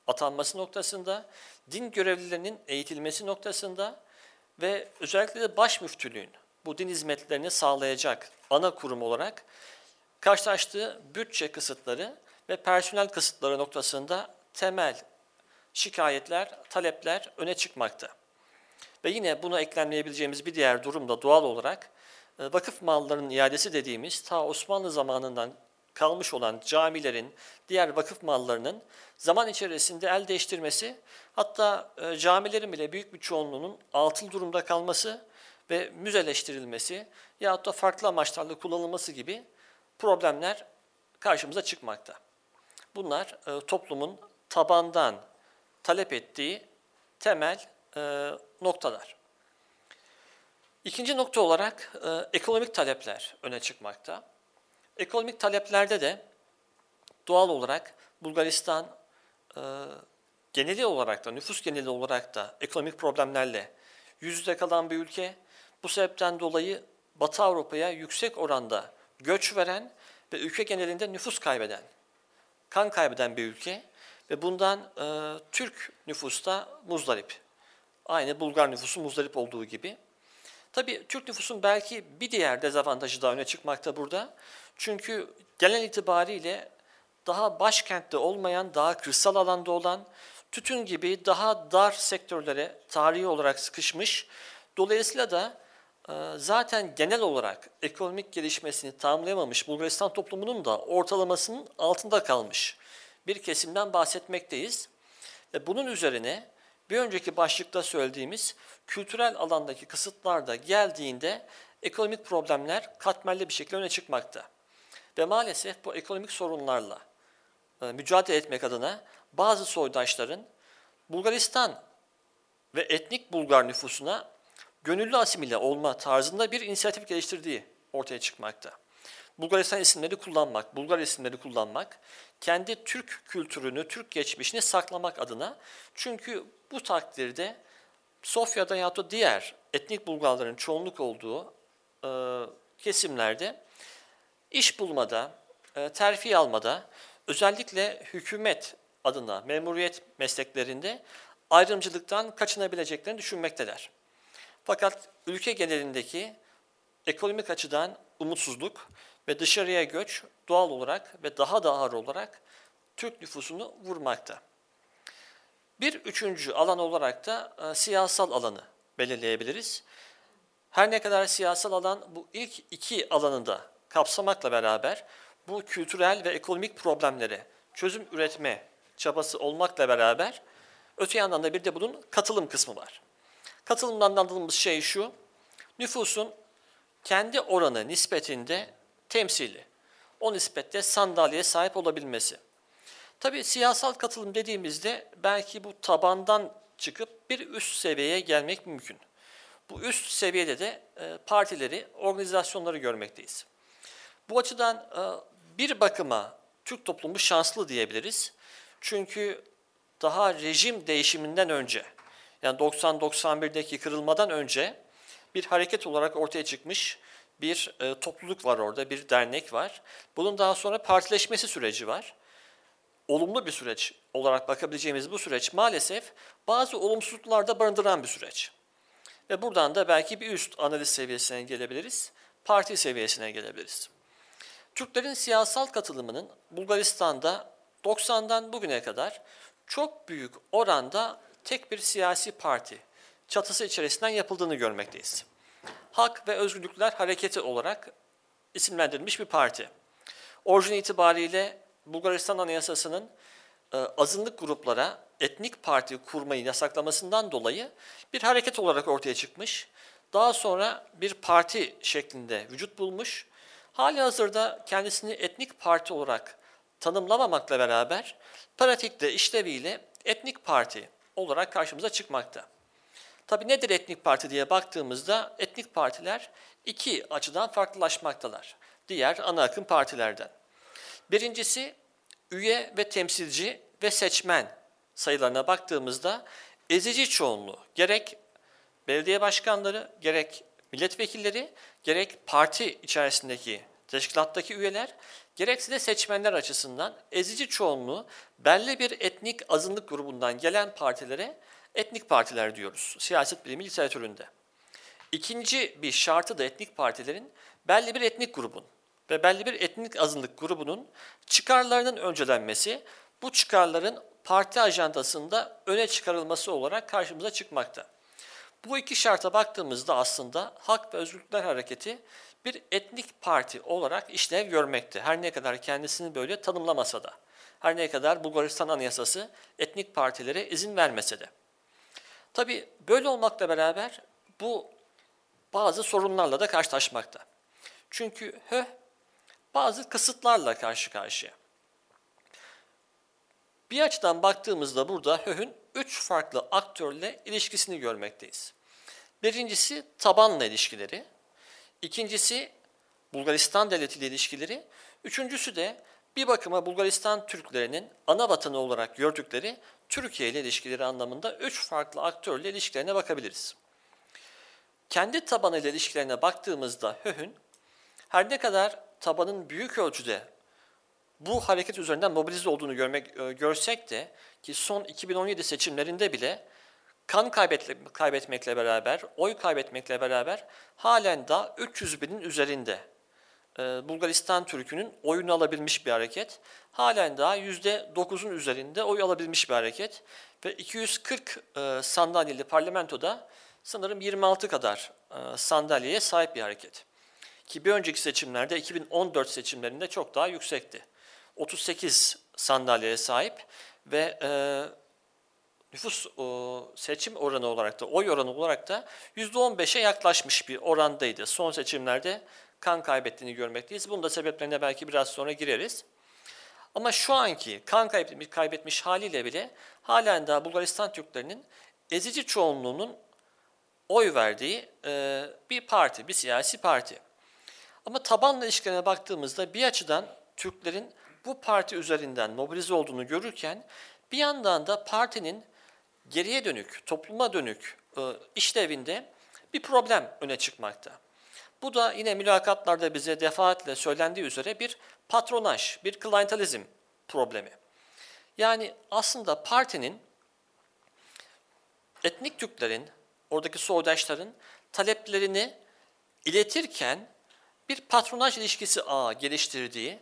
atanması noktasında, din görevlilerinin eğitilmesi noktasında ve özellikle de baş müftülüğün bu din hizmetlerini sağlayacak ana kurum olarak karşılaştığı bütçe kısıtları ve personel kısıtları noktasında temel şikayetler, talepler öne çıkmakta. Ve yine buna eklemleyebileceğimiz bir diğer durum da doğal olarak e, vakıf mallarının iadesi dediğimiz ta Osmanlı zamanından kalmış olan camilerin, diğer vakıf mallarının zaman içerisinde el değiştirmesi, hatta e, camilerin bile büyük bir çoğunluğunun altın durumda kalması ve müzeleştirilmesi yahut da farklı amaçlarla kullanılması gibi problemler karşımıza çıkmakta. Bunlar e, toplumun tabandan talep ettiği temel e, noktalar. İkinci nokta olarak e, ekonomik talepler öne çıkmakta. Ekonomik taleplerde de doğal olarak Bulgaristan e, geneli olarak da, nüfus geneli olarak da ekonomik problemlerle yüzde kalan bir ülke. Bu sebepten dolayı Batı Avrupa'ya yüksek oranda göç veren ve ülke genelinde nüfus kaybeden kan kaybeden bir ülke ve bundan e, Türk nüfusta muzdarip. Aynı Bulgar nüfusu muzdarip olduğu gibi. Tabii Türk nüfusun belki bir diğer dezavantajı da öne çıkmakta burada. Çünkü genel itibariyle daha başkentte olmayan, daha kırsal alanda olan, tütün gibi daha dar sektörlere tarihi olarak sıkışmış. Dolayısıyla da ee, zaten genel olarak ekonomik gelişmesini tamamlayamamış Bulgaristan toplumunun da ortalamasının altında kalmış bir kesimden bahsetmekteyiz. Bunun üzerine bir önceki başlıkta söylediğimiz kültürel alandaki kısıtlar da geldiğinde ekonomik problemler katmerli bir şekilde öne çıkmakta. Ve maalesef bu ekonomik sorunlarla e, mücadele etmek adına bazı soydaşların Bulgaristan ve etnik Bulgar nüfusuna gönüllü asimile olma tarzında bir inisiyatif geliştirdiği ortaya çıkmakta. Bulgaristan isimleri kullanmak, Bulgar isimleri kullanmak, kendi Türk kültürünü, Türk geçmişini saklamak adına. Çünkü bu takdirde Sofya'da ya da diğer etnik Bulgarların çoğunluk olduğu e, kesimlerde iş bulmada, e, terfi almada, özellikle hükümet adına memuriyet mesleklerinde ayrımcılıktan kaçınabileceklerini düşünmekteler. Fakat ülke genelindeki ekonomik açıdan umutsuzluk ve dışarıya göç doğal olarak ve daha da ağır olarak Türk nüfusunu vurmakta. Bir üçüncü alan olarak da e, siyasal alanı belirleyebiliriz. Her ne kadar siyasal alan bu ilk iki alanında kapsamakla beraber bu kültürel ve ekonomik problemlere çözüm üretme çabası olmakla beraber öte yandan da bir de bunun katılım kısmı var. Katılımdan anladığımız şey şu, nüfusun kendi oranı nispetinde temsili, o nispette sandalyeye sahip olabilmesi. Tabii siyasal katılım dediğimizde belki bu tabandan çıkıp bir üst seviyeye gelmek mümkün. Bu üst seviyede de e, partileri, organizasyonları görmekteyiz. Bu açıdan e, bir bakıma Türk toplumu şanslı diyebiliriz. Çünkü daha rejim değişiminden önce, yani 90-91'deki kırılmadan önce bir hareket olarak ortaya çıkmış bir e, topluluk var orada, bir dernek var. Bunun daha sonra partileşmesi süreci var. Olumlu bir süreç olarak bakabileceğimiz bu süreç maalesef bazı olumsuzluklar da barındıran bir süreç. Ve buradan da belki bir üst analiz seviyesine gelebiliriz, parti seviyesine gelebiliriz. Türklerin siyasal katılımının Bulgaristan'da 90'dan bugüne kadar çok büyük oranda tek bir siyasi parti çatısı içerisinden yapıldığını görmekteyiz. Hak ve Özgürlükler Hareketi olarak isimlendirilmiş bir parti. Orijin itibariyle Bulgaristan Anayasası'nın e, azınlık gruplara etnik parti kurmayı yasaklamasından dolayı bir hareket olarak ortaya çıkmış. Daha sonra bir parti şeklinde vücut bulmuş. Hali hazırda kendisini etnik parti olarak tanımlamamakla beraber pratikte işleviyle etnik parti olarak karşımıza çıkmakta. Tabi nedir etnik parti diye baktığımızda etnik partiler iki açıdan farklılaşmaktalar. Diğer ana akım partilerden. Birincisi üye ve temsilci ve seçmen sayılarına baktığımızda ezici çoğunluğu gerek belediye başkanları gerek milletvekilleri gerek parti içerisindeki teşkilattaki üyeler gerekse de seçmenler açısından ezici çoğunluğu belli bir etnik azınlık grubundan gelen partilere etnik partiler diyoruz siyaset bilimi literatüründe. İkinci bir şartı da etnik partilerin belli bir etnik grubun ve belli bir etnik azınlık grubunun çıkarlarının öncelenmesi, bu çıkarların parti ajandasında öne çıkarılması olarak karşımıza çıkmakta. Bu iki şarta baktığımızda aslında Hak ve Özgürlükler Hareketi bir etnik parti olarak işlev görmekte. Her ne kadar kendisini böyle tanımlamasa da. Her ne kadar Bulgaristan Anayasası etnik partilere izin vermese de. Tabi böyle olmakla beraber bu bazı sorunlarla da karşılaşmakta. Çünkü HÖ bazı kısıtlarla karşı karşıya. Bir açıdan baktığımızda burada HÖH'ün üç farklı aktörle ilişkisini görmekteyiz. Birincisi tabanla ilişkileri, ikincisi Bulgaristan devleti ile ilişkileri, üçüncüsü de bir bakıma Bulgaristan Türklerinin ana vatanı olarak gördükleri Türkiye ile ilişkileri anlamında üç farklı aktörle ilişkilerine bakabiliriz. Kendi tabanıyla ilişkilerine baktığımızda HÖH'ün her ne kadar tabanın büyük ölçüde bu hareket üzerinden mobilize olduğunu görmek, e, görsek de ki son 2017 seçimlerinde bile kan kaybetmekle beraber, oy kaybetmekle beraber halen daha 300 binin üzerinde Bulgaristan Türk'ünün oyunu alabilmiş bir hareket. Halen daha %9'un üzerinde oy alabilmiş bir hareket. Ve 240 e, sandalyeli parlamentoda sanırım 26 kadar e, sandalyeye sahip bir hareket. Ki bir önceki seçimlerde 2014 seçimlerinde çok daha yüksekti. 38 sandalyeye sahip ve e, nüfus o, seçim oranı olarak da oy oranı olarak da %15'e yaklaşmış bir orandaydı. Son seçimlerde kan kaybettiğini görmekteyiz. Bunun da sebeplerine belki biraz sonra gireriz. Ama şu anki kan kaybetmiş, kaybetmiş haliyle bile halen daha Bulgaristan Türklerinin ezici çoğunluğunun oy verdiği e, bir parti, bir siyasi parti. Ama tabanla ilişkilerine baktığımızda bir açıdan Türklerin bu parti üzerinden mobilize olduğunu görürken bir yandan da partinin geriye dönük, topluma dönük e, işlevinde bir problem öne çıkmakta. Bu da yine mülakatlarda bize defaatle söylendiği üzere bir patronaj, bir klientelizm problemi. Yani aslında partinin etnik Türklerin, oradaki soydaşların taleplerini iletirken bir patronaj ilişkisi ağı geliştirdiği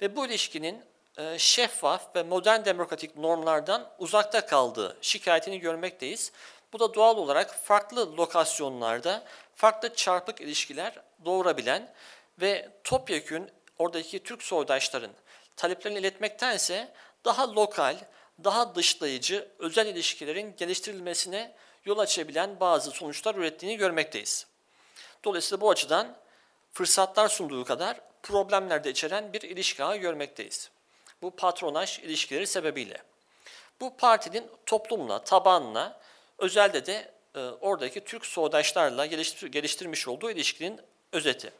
ve bu ilişkinin e, şeffaf ve modern demokratik normlardan uzakta kaldığı şikayetini görmekteyiz. Bu da doğal olarak farklı lokasyonlarda farklı çarpık ilişkiler doğurabilen ve topyekün oradaki Türk soydaşların taleplerini iletmektense daha lokal, daha dışlayıcı özel ilişkilerin geliştirilmesine yol açabilen bazı sonuçlar ürettiğini görmekteyiz. Dolayısıyla bu açıdan fırsatlar sunduğu kadar problemler de içeren bir ilişki ağı görmekteyiz. Bu patronaj ilişkileri sebebiyle. Bu partinin toplumla, tabanla, özelde de e, oradaki Türk soğudaşlarla geliştir, geliştirmiş olduğu ilişkinin özeti.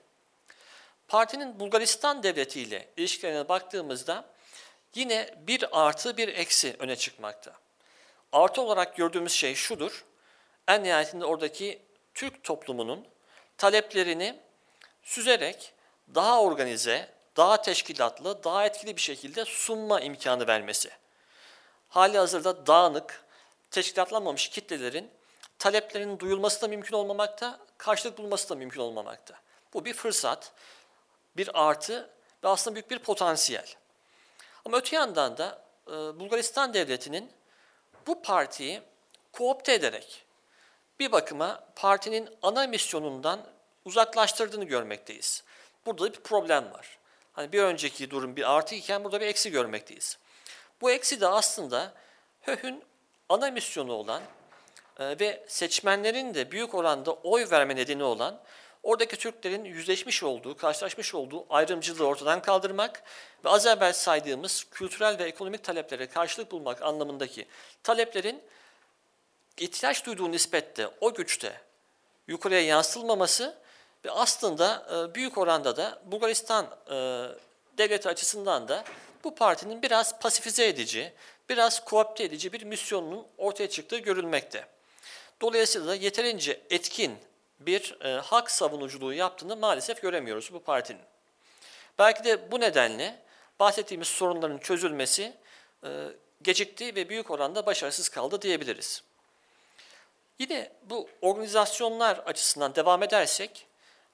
Partinin Bulgaristan devletiyle ilişkilerine baktığımızda yine bir artı bir eksi öne çıkmakta. Artı olarak gördüğümüz şey şudur, en nihayetinde oradaki Türk toplumunun taleplerini süzerek daha organize, daha teşkilatlı, daha etkili bir şekilde sunma imkanı vermesi. Hali hazırda dağınık, teşkilatlanmamış kitlelerin taleplerinin duyulması da mümkün olmamakta, karşılık bulması da mümkün olmamakta. Bu bir fırsat, bir artı ve aslında büyük bir potansiyel. Ama öte yandan da e, Bulgaristan devletinin bu partiyi koopte ederek bir bakıma partinin ana misyonundan uzaklaştırdığını görmekteyiz. Burada bir problem var. Hani bir önceki durum bir artı iken burada bir eksi görmekteyiz. Bu eksi de aslında HÖH'ün ana misyonu olan ve seçmenlerin de büyük oranda oy verme nedeni olan oradaki Türklerin yüzleşmiş olduğu, karşılaşmış olduğu ayrımcılığı ortadan kaldırmak ve az evvel saydığımız kültürel ve ekonomik taleplere karşılık bulmak anlamındaki taleplerin ihtiyaç duyduğu nispette o güçte yukarıya yansıtılmaması ve aslında e, büyük oranda da Bulgaristan e, devleti açısından da bu partinin biraz pasifize edici, biraz koopte edici bir misyonunun ortaya çıktığı görülmekte. Dolayısıyla da yeterince etkin bir e, hak savunuculuğu yaptığını maalesef göremiyoruz bu partinin. Belki de bu nedenle bahsettiğimiz sorunların çözülmesi e, gecikti ve büyük oranda başarısız kaldı diyebiliriz. Yine bu organizasyonlar açısından devam edersek,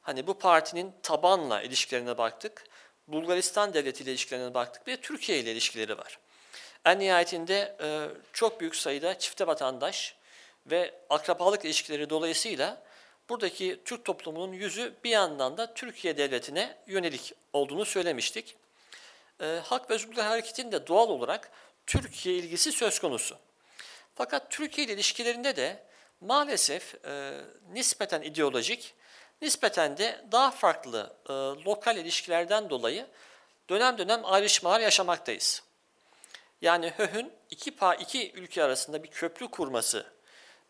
hani bu partinin tabanla ilişkilerine baktık, Bulgaristan devleti ile ilişkilerine baktık ve Türkiye ile ilişkileri var. En nihayetinde e, çok büyük sayıda çifte vatandaş ve akrabalık ilişkileri dolayısıyla buradaki Türk toplumunun yüzü bir yandan da Türkiye devletine yönelik olduğunu söylemiştik. E, Hak ve Özgürlükler Hareketi'nin de doğal olarak Türkiye ilgisi söz konusu. Fakat Türkiye ile ilişkilerinde de maalesef e, nispeten ideolojik, nispeten de daha farklı e, lokal ilişkilerden dolayı dönem dönem ayrışmalar yaşamaktayız. Yani HÖH'ün iki, iki ülke arasında bir köprü kurması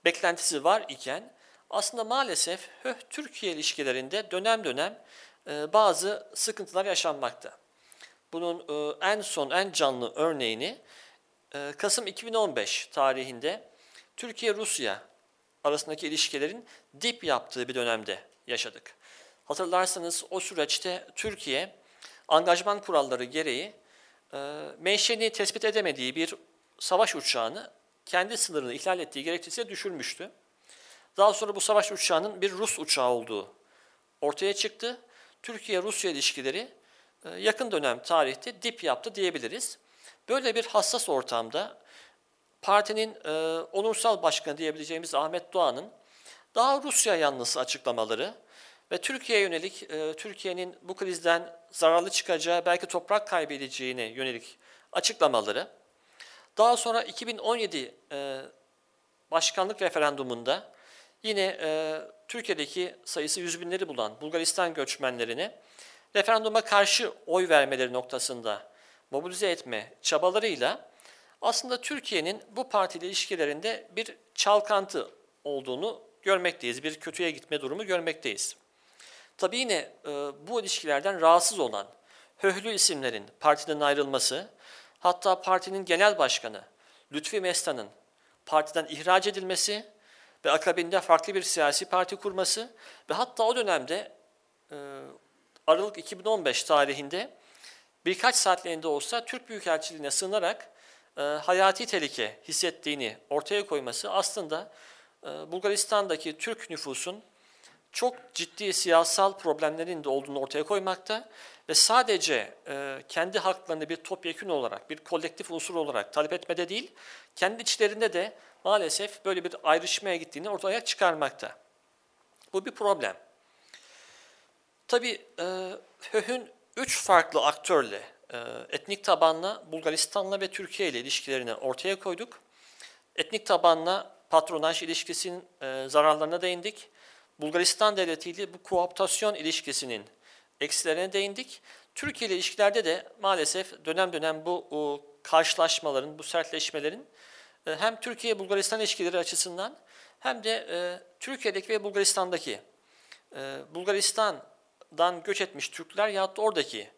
beklentisi var iken aslında maalesef HÖH-Türkiye ilişkilerinde dönem dönem e, bazı sıkıntılar yaşanmakta. Bunun e, en son, en canlı örneğini e, Kasım 2015 tarihinde Türkiye-Rusya arasındaki ilişkilerin dip yaptığı bir dönemde yaşadık. Hatırlarsanız o süreçte Türkiye angajman kuralları gereği e, menşeni tespit edemediği bir savaş uçağını kendi sınırını ihlal ettiği gerekçesiyle düşürmüştü. Daha sonra bu savaş uçağının bir Rus uçağı olduğu ortaya çıktı. Türkiye-Rusya ilişkileri e, yakın dönem tarihte dip yaptı diyebiliriz. Böyle bir hassas ortamda partinin e, onursal başkanı diyebileceğimiz Ahmet Doğan'ın daha Rusya yanlısı açıklamaları ve Türkiye'ye yönelik e, Türkiye'nin bu krizden zararlı çıkacağı, belki toprak kaybedeceğine yönelik açıklamaları, daha sonra 2017 e, başkanlık referandumunda yine e, Türkiye'deki sayısı yüz binleri bulan Bulgaristan göçmenlerini referanduma karşı oy vermeleri noktasında mobilize etme çabalarıyla aslında Türkiye'nin bu partiyle ilişkilerinde bir çalkantı olduğunu görmekteyiz. Bir kötüye gitme durumu görmekteyiz. Tabii yine e, bu ilişkilerden rahatsız olan höhlü isimlerin partiden ayrılması, hatta partinin genel başkanı Lütfi Mestan'ın partiden ihraç edilmesi ve akabinde farklı bir siyasi parti kurması ve hatta o dönemde e, Aralık 2015 tarihinde birkaç saatliğinde olsa Türk Büyükelçiliğine sığınarak e, hayati tehlike hissettiğini ortaya koyması aslında e, Bulgaristan'daki Türk nüfusun çok ciddi siyasal problemlerin de olduğunu ortaya koymakta ve sadece e, kendi haklarını bir topyekün olarak, bir kolektif unsur olarak talep etmede değil, kendi içlerinde de maalesef böyle bir ayrışmaya gittiğini ortaya çıkarmakta. Bu bir problem. Tabii e, HÖH'ün üç farklı aktörle, e, etnik tabanla, Bulgaristan'la ve Türkiye ile ilişkilerini ortaya koyduk. Etnik tabanla patronaj ilişkisinin e, zararlarına değindik. Bulgaristan Devleti ile bu kooptasyon ilişkisinin eksilerine değindik. Türkiye ile ilişkilerde de maalesef dönem dönem bu o, karşılaşmaların, bu sertleşmelerin e, hem Türkiye-Bulgaristan ilişkileri açısından hem de e, Türkiye'deki ve Bulgaristan'daki e, Bulgaristan'dan göç etmiş Türkler ya da oradaki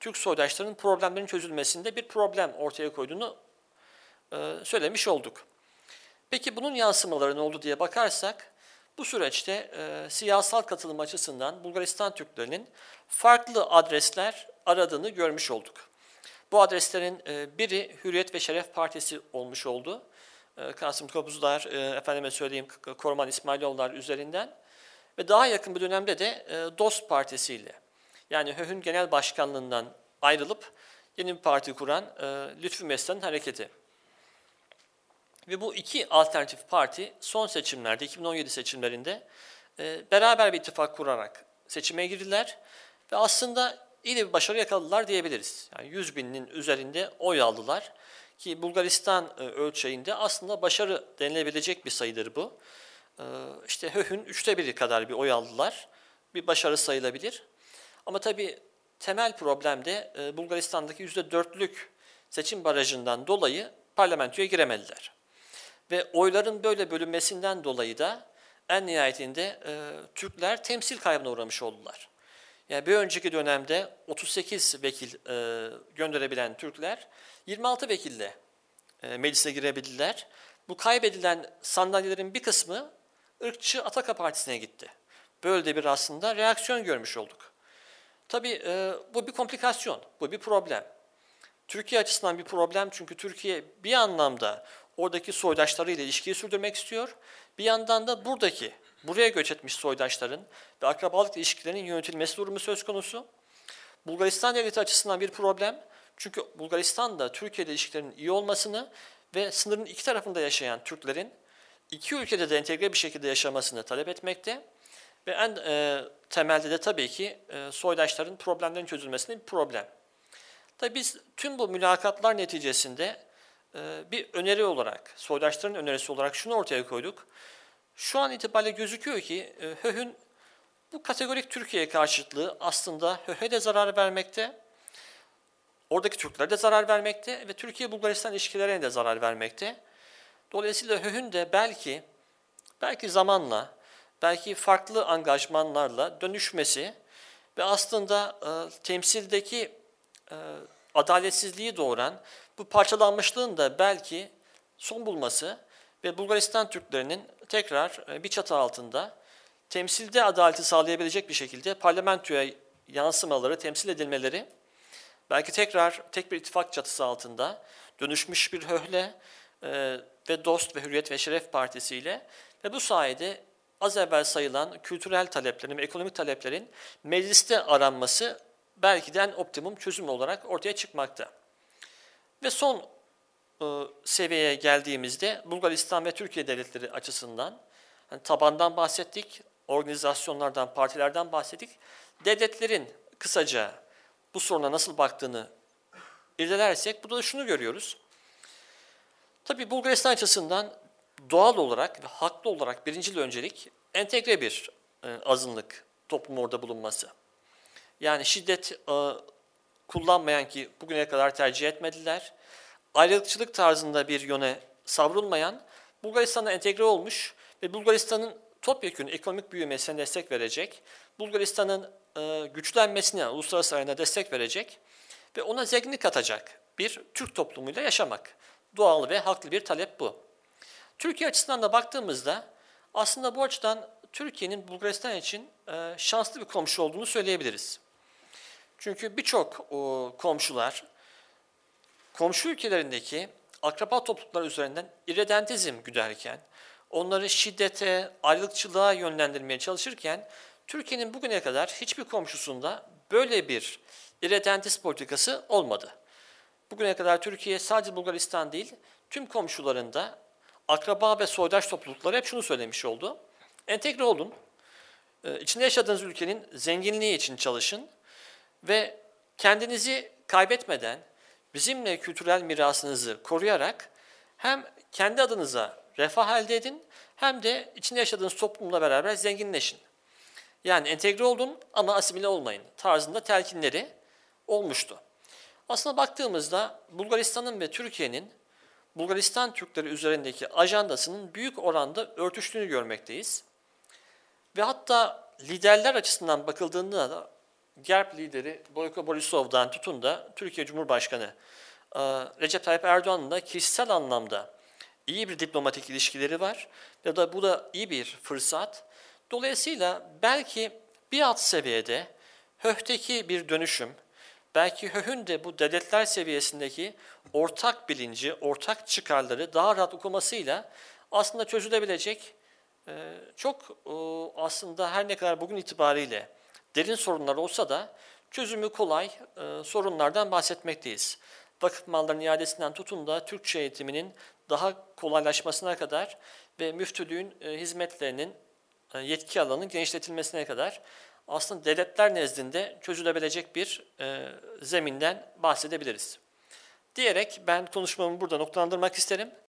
Türk soydaşlarının problemlerin çözülmesinde bir problem ortaya koyduğunu söylemiş olduk. Peki bunun yansımaları ne oldu diye bakarsak, bu süreçte e, siyasal katılım açısından Bulgaristan Türklerinin farklı adresler aradığını görmüş olduk. Bu adreslerin e, biri Hürriyet ve Şeref Partisi olmuş oldu. E, Kasım Kobuzlar, e, efendime söyleyeyim Korman İsmailoğullar üzerinden ve daha yakın bir dönemde de e, DOS Partisi ile yani HÖH'ün genel başkanlığından ayrılıp yeni bir parti kuran e, Lütfü Mesle'nin hareketi. Ve bu iki alternatif parti son seçimlerde, 2017 seçimlerinde e, beraber bir ittifak kurarak seçime girdiler. Ve aslında iyi de bir başarı yakaladılar diyebiliriz. Yani 100 binin üzerinde oy aldılar. Ki Bulgaristan e, ölçeğinde aslında başarı denilebilecek bir sayıdır bu. E, işte HÖH'ün üçte biri kadar bir oy aldılar. Bir başarı sayılabilir. Ama tabii temel problem de e, Bulgaristan'daki yüzde dörtlük seçim barajından dolayı parlamentoya giremediler. Ve oyların böyle bölünmesinden dolayı da en nihayetinde e, Türkler temsil kaybına uğramış oldular. Yani bir önceki dönemde 38 vekil e, gönderebilen Türkler 26 vekille e, meclise girebildiler. Bu kaybedilen sandalyelerin bir kısmı ırkçı Ataka Partisi'ne gitti. Böyle de bir aslında reaksiyon görmüş olduk. Tabii e, bu bir komplikasyon, bu bir problem. Türkiye açısından bir problem çünkü Türkiye bir anlamda oradaki soydaşlarıyla ilişkiyi sürdürmek istiyor. Bir yandan da buradaki, buraya göç etmiş soydaşların ve akrabalık ilişkilerinin yönetilmesi durumu söz konusu. Bulgaristan devleti açısından bir problem. Çünkü Bulgaristan da Türkiye ile ilişkilerinin iyi olmasını ve sınırın iki tarafında yaşayan Türklerin iki ülkede de entegre bir şekilde yaşamasını talep etmekte. Ve en e, temelde de tabii ki e, soydaşların problemlerin çözülmesinin bir problem. Tabii biz tüm bu mülakatlar neticesinde bir öneri olarak, soydaşların önerisi olarak şunu ortaya koyduk. Şu an itibariyle gözüküyor ki e, HÖH'ün bu kategorik Türkiye karşıtlığı aslında HÖH'e de zarar vermekte, oradaki Türklere de zarar vermekte ve Türkiye-Bulgaristan ilişkilerine de zarar vermekte. Dolayısıyla HÖH'ün de belki, belki zamanla, belki farklı angajmanlarla dönüşmesi ve aslında e, temsildeki e, adaletsizliği doğuran bu parçalanmışlığın da belki son bulması ve Bulgaristan Türklerinin tekrar e, bir çatı altında temsilde adaleti sağlayabilecek bir şekilde parlamentoya yansımaları, temsil edilmeleri, belki tekrar tek bir ittifak çatısı altında dönüşmüş bir höhle e, ve Dost ve Hürriyet ve Şeref Partisi ile ve bu sayede az evvel sayılan kültürel taleplerin ve ekonomik taleplerin mecliste aranması belki de en optimum çözüm olarak ortaya çıkmakta. Ve son e, seviyeye geldiğimizde Bulgaristan ve Türkiye devletleri açısından yani tabandan bahsettik, organizasyonlardan, partilerden bahsettik. Devletlerin kısaca bu soruna nasıl baktığını irdelersek burada da şunu görüyoruz. Tabii Bulgaristan açısından doğal olarak ve haklı olarak birincil öncelik entegre bir e, azınlık toplum orada bulunması. Yani şiddet e, kullanmayan ki bugüne kadar tercih etmediler. Ayrılıkçılık tarzında bir yöne savrulmayan, Bulgaristan'a entegre olmuş ve Bulgaristan'ın topyekun ekonomik büyümesine destek verecek, Bulgaristan'ın e, güçlenmesine, uluslararası arenada destek verecek ve ona zenginlik katacak bir Türk toplumuyla yaşamak. Doğal ve haklı bir talep bu. Türkiye açısından da baktığımızda aslında bu açıdan Türkiye'nin Bulgaristan için e, şanslı bir komşu olduğunu söyleyebiliriz. Çünkü birçok komşular komşu ülkelerindeki akraba topluluklar üzerinden irredentizm güderken, onları şiddete, ayrılıkçılığa yönlendirmeye çalışırken Türkiye'nin bugüne kadar hiçbir komşusunda böyle bir irredentist politikası olmadı. Bugüne kadar Türkiye sadece Bulgaristan değil, tüm komşularında akraba ve soydaş toplulukları hep şunu söylemiş oldu. Entegre olun, Ee, içinde yaşadığınız ülkenin zenginliği için çalışın ve kendinizi kaybetmeden bizimle kültürel mirasınızı koruyarak hem kendi adınıza refah elde edin hem de içinde yaşadığınız toplumla beraber zenginleşin. Yani entegre olun ama asimile olmayın tarzında telkinleri olmuştu. Aslında baktığımızda Bulgaristan'ın ve Türkiye'nin Bulgaristan Türkleri üzerindeki ajandasının büyük oranda örtüştüğünü görmekteyiz. Ve hatta liderler açısından bakıldığında da GERB lideri Boyko Borisov'dan tutun da Türkiye Cumhurbaşkanı e, Recep Tayyip Erdoğan'ın da kişisel anlamda iyi bir diplomatik ilişkileri var ya da bu da iyi bir fırsat. Dolayısıyla belki bir alt seviyede HÖH'teki bir dönüşüm, belki HÖH'ün de bu devletler seviyesindeki ortak bilinci, ortak çıkarları daha rahat okumasıyla aslında çözülebilecek e, çok aslında her ne kadar bugün itibariyle derin sorunlar olsa da çözümü kolay e, sorunlardan bahsetmekteyiz. Vakıf mallarının iadesinden tutun da Türkçe eğitiminin daha kolaylaşmasına kadar ve müftülüğün e, hizmetlerinin e, yetki alanının genişletilmesine kadar aslında devletler nezdinde çözülebilecek bir e, zeminden bahsedebiliriz. Diyerek ben konuşmamı burada noktalandırmak isterim.